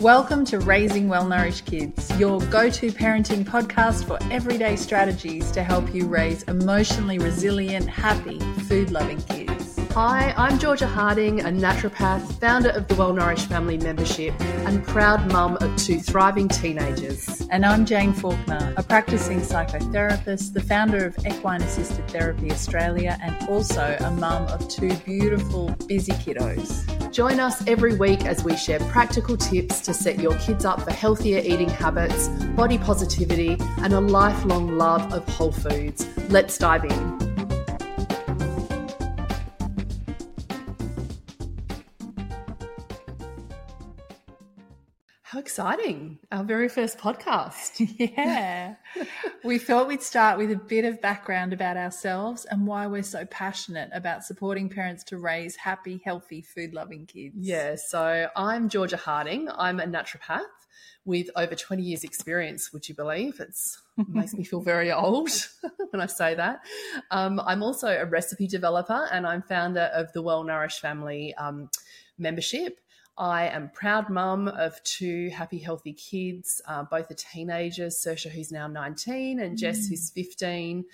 Welcome to Raising Well Nourished Kids, your go to parenting podcast for everyday strategies to help you raise emotionally resilient, happy, food loving kids. Hi, I'm Georgia Harding, a naturopath, founder of the Well Nourished Family Membership, and proud mum of two thriving teenagers. And I'm Jane Faulkner, a practicing psychotherapist, the founder of Equine Assisted Therapy Australia, and also a mum of two beautiful, busy kiddos. Join us every week as we share practical tips to set your kids up for healthier eating habits, body positivity, and a lifelong love of whole foods. Let's dive in. Exciting! Our very first podcast. Yeah. we thought we'd start with a bit of background about ourselves and why we're so passionate about supporting parents to raise happy, healthy, food loving kids. Yeah, so I'm Georgia Harding. I'm a naturopath with over 20 years experience, would you believe? It's, it makes me feel very old when I say that. Um, I'm also a recipe developer and I'm founder of the Well Nourished Family um, membership. I am proud mum of two happy, healthy kids, uh, both are teenagers, Sersha, who's now 19, and Jess, mm. who's 15.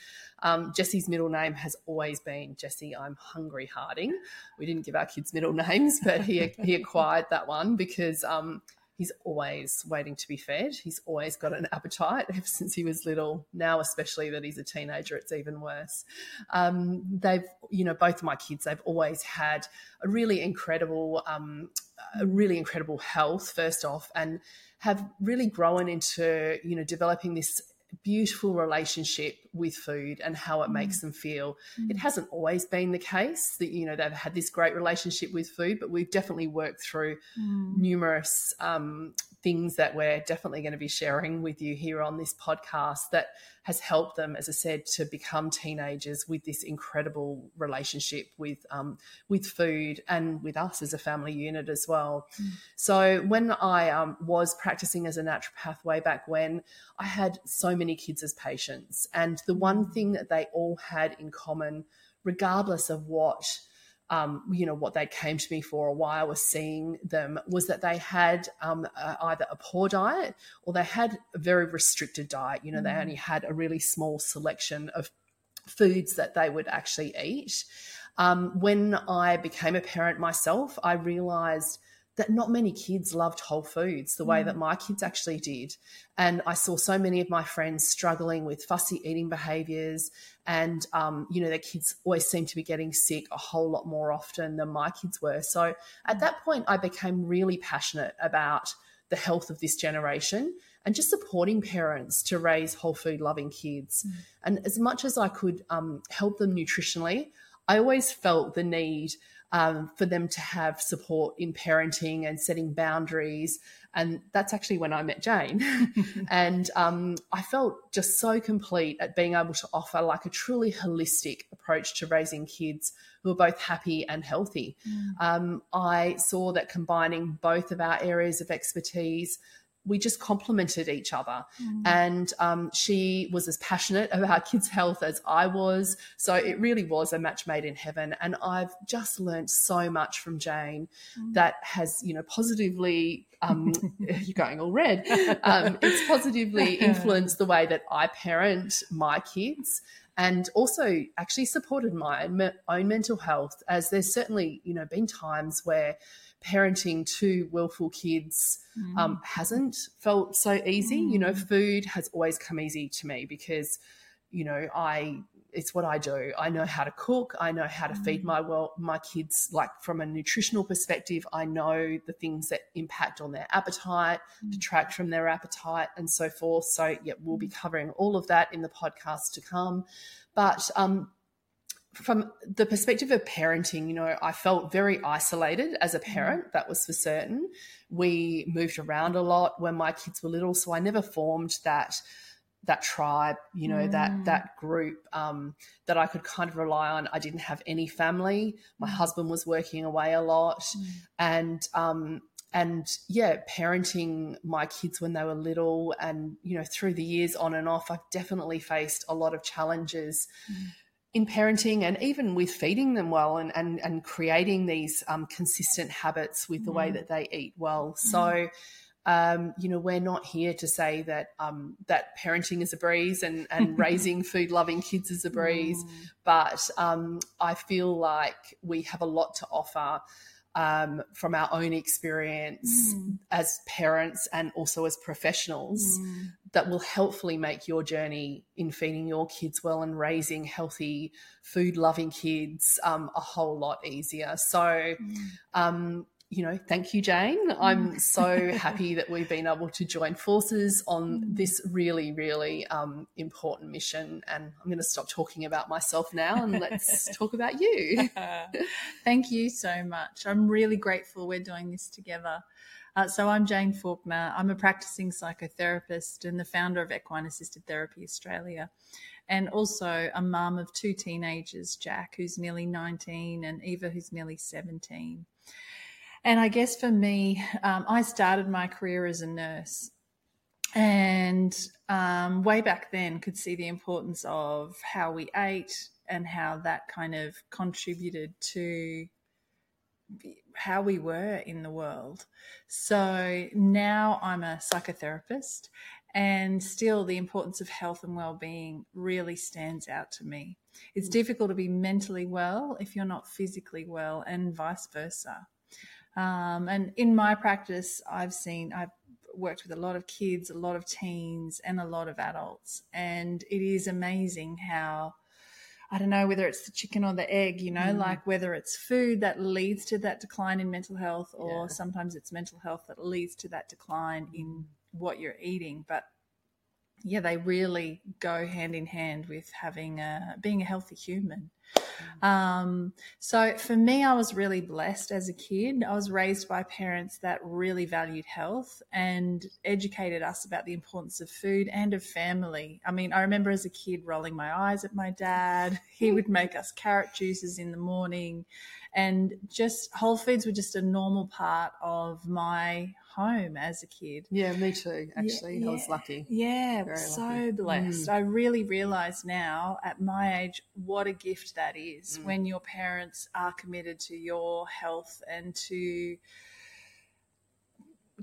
Um, Jesse's middle name has always been Jesse, I'm hungry Harding. We didn't give our kids middle names, but he, he acquired that one because um, he's always waiting to be fed. He's always got an appetite ever since he was little. Now, especially that he's a teenager, it's even worse. Um, they've, you know, both of my kids, they've always had a really incredible, um, really incredible health, first off, and have really grown into, you know, developing this beautiful relationship with food and how it mm. makes them feel. Mm. It hasn't always been the case that you know they've had this great relationship with food, but we've definitely worked through mm. numerous um, things that we're definitely going to be sharing with you here on this podcast that has helped them, as I said, to become teenagers with this incredible relationship with um, with food and with us as a family unit as well. Mm. So when I um, was practicing as a naturopath way back when, I had so many kids as patients, and the one thing that they all had in common, regardless of what um, you know, what they came to me for or why I was seeing them was that they had um, uh, either a poor diet or they had a very restricted diet. You know, mm. they only had a really small selection of foods that they would actually eat. Um, when I became a parent myself, I realized that not many kids loved whole foods the way mm. that my kids actually did. And I saw so many of my friends struggling with fussy eating behaviors. And, um, you know, their kids always seemed to be getting sick a whole lot more often than my kids were. So at that point, I became really passionate about the health of this generation and just supporting parents to raise whole food loving kids. Mm. And as much as I could um, help them nutritionally, I always felt the need um, for them to have support in parenting and setting boundaries. And that's actually when I met Jane. and um, I felt just so complete at being able to offer like a truly holistic approach to raising kids who are both happy and healthy. Mm. Um, I saw that combining both of our areas of expertise we just complemented each other. Mm. And um, she was as passionate about kids' health as I was. So it really was a match made in heaven. And I've just learned so much from Jane mm. that has, you know, positively. Um, you're going all red. Um, it's positively influenced the way that I parent my kids and also actually supported my own mental health as there's certainly you know been times where parenting two willful kids mm. um, hasn't felt so easy. Mm. You know, mm. food has always come easy to me because, you know, I it's what I do. I know how to cook. I know how to mm. feed my well my kids. Like from a nutritional perspective, I know the things that impact on their appetite, mm. detract from their appetite, and so forth. So yeah, we'll be mm. covering all of that in the podcast to come. But um, from the perspective of parenting, you know, I felt very isolated as a parent, that was for certain. We moved around a lot when my kids were little, so I never formed that that tribe, you know, mm. that that group um, that I could kind of rely on. I didn't have any family. My mm. husband was working away a lot, mm. and um, and yeah, parenting my kids when they were little, and you know, through the years on and off, I've definitely faced a lot of challenges mm in parenting and even with feeding them well and, and, and creating these um, consistent habits with the mm. way that they eat well. Mm. So um, you know, we're not here to say that um, that parenting is a breeze and, and raising food loving kids is a breeze, mm. but um, I feel like we have a lot to offer um, from our own experience mm. as parents and also as professionals mm. that will helpfully make your journey in feeding your kids well and raising healthy, food loving kids um, a whole lot easier. So, mm. um, you know, thank you, Jane. I'm mm. so happy that we've been able to join forces on mm. this really, really um, important mission. And I'm going to stop talking about myself now and let's talk about you. thank you so much. I'm really grateful we're doing this together. Uh, so I'm Jane Faulkner. I'm a practicing psychotherapist and the founder of Equine Assisted Therapy Australia and also a mum of two teenagers, Jack, who's nearly 19, and Eva, who's nearly 17. And I guess for me, um, I started my career as a nurse. And um, way back then, could see the importance of how we ate and how that kind of contributed to how we were in the world. So now I'm a psychotherapist, and still the importance of health and well-being really stands out to me. It's mm. difficult to be mentally well if you're not physically well, and vice versa. Um, and in my practice, I've seen, I've worked with a lot of kids, a lot of teens, and a lot of adults. And it is amazing how, I don't know whether it's the chicken or the egg, you know, mm. like whether it's food that leads to that decline in mental health, or yeah. sometimes it's mental health that leads to that decline in what you're eating. But yeah, they really go hand in hand with having a, being a healthy human. Um, so for me, I was really blessed as a kid. I was raised by parents that really valued health and educated us about the importance of food and of family. I mean, I remember as a kid rolling my eyes at my dad. He would make us carrot juices in the morning and just whole foods were just a normal part of my home as a kid. Yeah, me too. Actually, yeah, I was lucky. Yeah, Very so lucky. blessed. Mm. I really realize now at my age what a gift that is mm. when your parents are committed to your health and to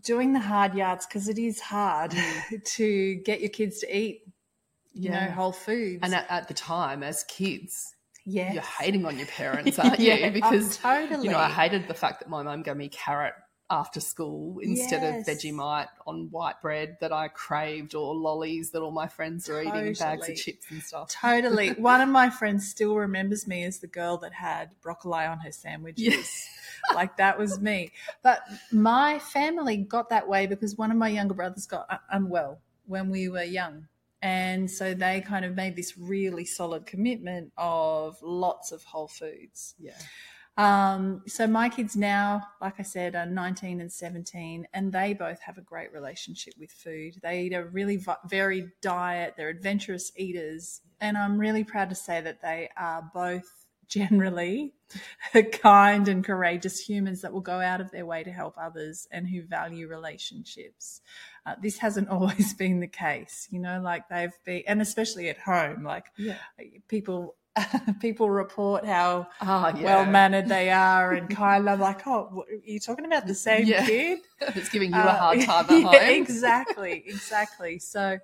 doing the hard yards because it is hard mm. to get your kids to eat you yeah. know whole foods and at, at the time as kids yeah, you're hating on your parents, aren't you? yeah, because totally. you know, I hated the fact that my mum gave me carrot after school instead yes. of Vegemite on white bread that I craved or lollies that all my friends were totally. eating, bags of chips and stuff. Totally. One of my friends still remembers me as the girl that had broccoli on her sandwiches. Yes. like that was me. But my family got that way because one of my younger brothers got unwell when we were young. And so they kind of made this really solid commitment of lots of whole foods. Yeah. Um, so my kids now, like I said, are 19 and 17, and they both have a great relationship with food. They eat a really varied diet. They're adventurous eaters, and I'm really proud to say that they are both generally kind and courageous humans that will go out of their way to help others and who value relationships. Uh, this hasn't always been the case, you know, like they've been, and especially at home, like yeah. people people report how oh, yeah. well mannered they are and kind of like, oh, are you talking about the same yeah. kid? it's giving you uh, a hard time at home. exactly, exactly. So,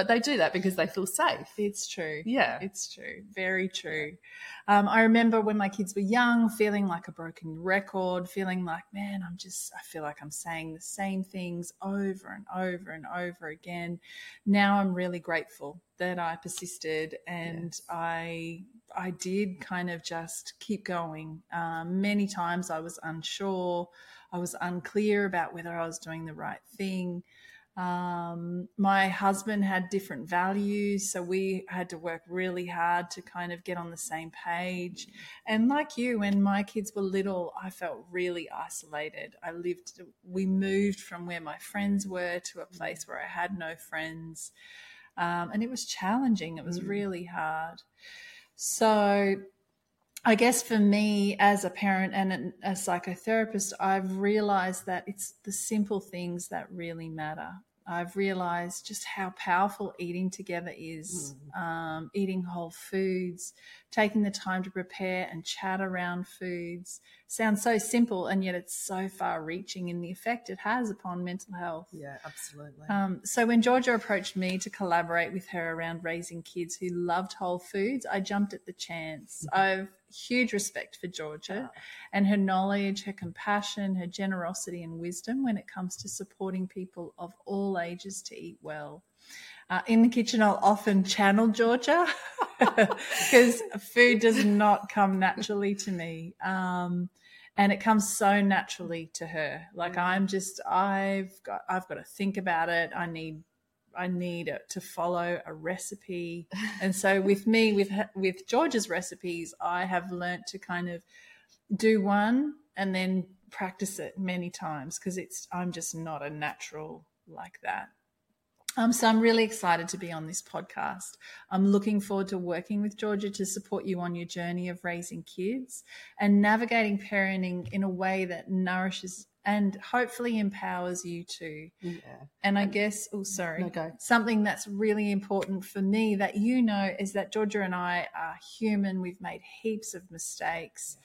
but they do that because they feel safe. It's true. Yeah, it's true. Very true. Um, I remember when my kids were young, feeling like a broken record, feeling like, man, I'm just, I feel like I'm saying the same things over and over and over again. Now I'm really grateful that I persisted and yes. I I did kind of just keep going. Um, many times I was unsure, I was unclear about whether I was doing the right thing. Um, my husband had different values, so we had to work really hard to kind of get on the same page. And like you, when my kids were little, I felt really isolated. I lived, we moved from where my friends were to a place where I had no friends. Um, and it was challenging, it was mm. really hard. So, I guess for me as a parent and a psychotherapist, I've realized that it's the simple things that really matter. I've realized just how powerful eating together is, mm. um, eating whole foods, taking the time to prepare and chat around foods sounds so simple, and yet it's so far reaching in the effect it has upon mental health. Yeah, absolutely. Um, so when Georgia approached me to collaborate with her around raising kids who loved whole foods, I jumped at the chance. Mm-hmm. I've huge respect for Georgia and her knowledge, her compassion, her generosity and wisdom when it comes to supporting people of all ages to eat well. Uh, in the kitchen, I'll often channel Georgia because food does not come naturally to me. Um, and it comes so naturally to her. Like mm. I'm just, I've got, I've got to think about it. I need I need it to follow a recipe. And so with me, with with George's recipes, I have learnt to kind of do one and then practice it many times because it's I'm just not a natural like that. Um, so I'm really excited to be on this podcast. I'm looking forward to working with Georgia to support you on your journey of raising kids and navigating parenting in a way that nourishes and hopefully empowers you too. Yeah. And I guess, oh, sorry, No, something that's really important for me that you know is that Georgia and I are human. We've made heaps of mistakes,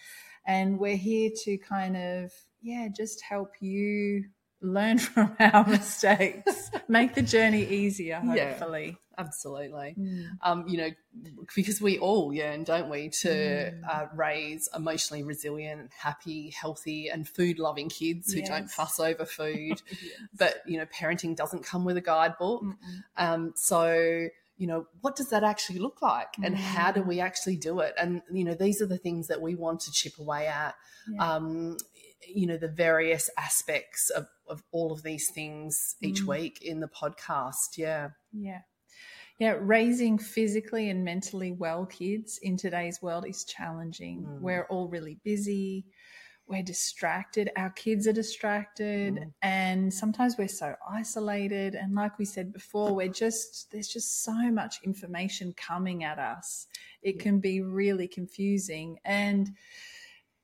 and we're here to kind of, yeah, just help you learn from our mistakes, make the journey easier, Yeah. hopefully. Absolutely. Mm. Um, you know, because we all yearn, don't we, to Mm. uh, raise emotionally resilient, happy, healthy, and food loving kids who don't fuss over food. But, you know, parenting doesn't come with a guidebook. Um, so, you know, what does that actually look like and how do Mm. we actually do it? And, you know, these are the things that we want to chip away at. Yeah. Um, you know, the various aspects of, of all of these things each Mm. week in the podcast. Yeah. Yeah. Yeah, raising physically and mentally well kids in today's world is challenging. Mm. We're all really busy. We're distracted. Our kids are distracted. Mm. And sometimes we're so isolated. And like we said before, we're just, there's just so much information coming at us. It Yeah. can be really confusing. And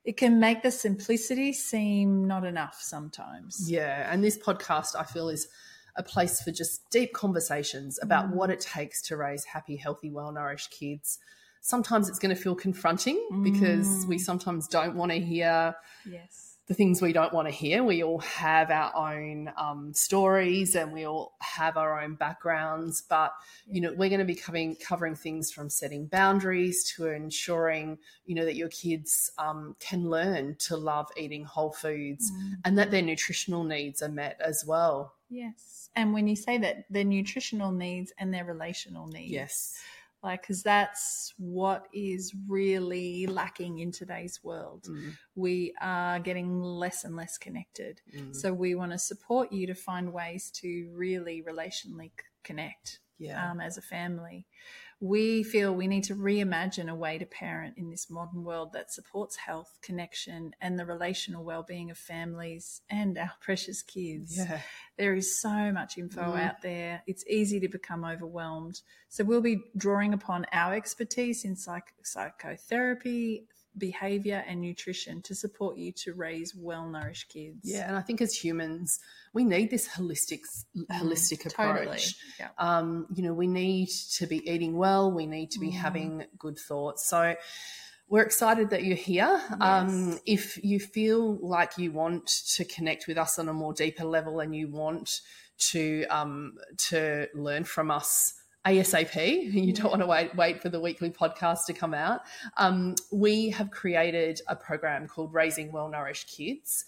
it can make the simplicity seem not enough sometimes. Yeah, and this podcast I feel is a place for just deep conversations about Mm. what it takes to raise happy, healthy, well-nourished kids. Sometimes it's going to feel confronting because Mm. we sometimes don't want to hear Yes. The things we don't want to hear. We all have our own um, stories and we all have our own backgrounds, but you know we're going to be covering covering things from setting boundaries to ensuring you know that your kids um, can learn to love eating whole foods Mm. and that their nutritional needs are met as well. Yes. And when you say that, their nutritional needs and their relational needs. Yes. Like, because that's what is really lacking in today's world. Mm, We are getting less and less connected. mm. So, we want to support you to find ways to really relationally connect yeah. um, as a family. We feel we need to reimagine a way to parent in this modern world that supports health, connection, and the relational well being of families and our precious kids. yeah. There is so much info Mm. out there. It's easy to become overwhelmed. So we'll be drawing upon our expertise in psych- psychotherapy, behavior, and nutrition to support you to raise well-nourished kids. Yeah, and I think as humans, we need this holistic holistic approach. totally. Yeah. um, you know, we need to be eating well, we need to be Mm. having good thoughts. So we're excited that you're here. Um, if you feel like you want to connect with us on a more deeper level and you want to um, to learn from us ASAP, you don't want to wait wait for the weekly podcast to come out. Um, we have created a program called Raising Well Nourished Kids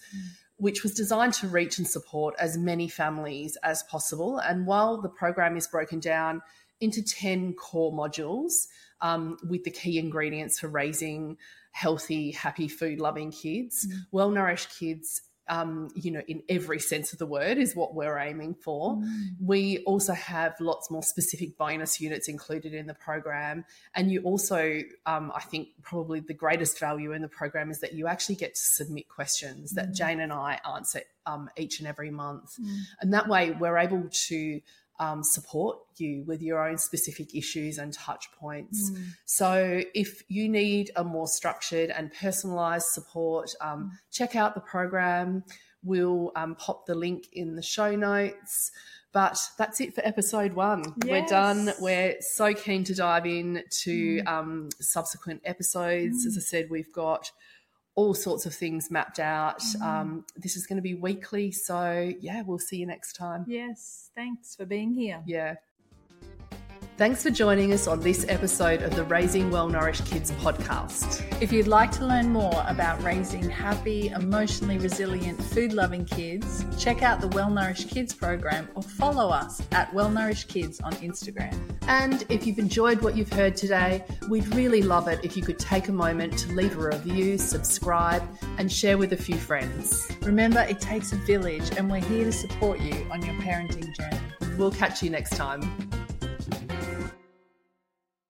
which was designed to reach and support as many families as possible. And while the program is broken down into 10 core modules um, with the key ingredients for raising healthy, happy, food loving kids, Mm. well nourished kids. Um, you know, in every sense of the word, is what we're aiming for. Mm. We also have lots more specific bonus units included in the program. And you also, um, I think, probably the greatest value in the program is that you actually get to submit questions that Mm. Jane and I answer um, each and every month. Mm. And that way, we're able to um, support you with your own specific issues and touch points. Mm. So, if you need a more structured and personalized support, um, check out the program. We'll um, pop the link in the show notes. But that's it for episode one. We're done. We're so keen to dive in to Mm. um, subsequent episodes. As I said, we've got all sorts of things mapped out. Mm. Um, this is going to be weekly. So, yeah, we'll see you next time. Yes, thanks for being here. Yeah. Thanks for joining us on this episode of the Raising Well Nourished Kids podcast. If you'd like to learn more about raising happy, emotionally resilient, food loving kids, check out the Well Nourished Kids program or follow us at Well Nourished Kids on Instagram. And if you've enjoyed what you've heard today, we'd really love it if you could take a moment to leave a review, subscribe, and share with a few friends. Remember, it takes a village, and we're here to support you on your parenting journey. We'll catch you next time.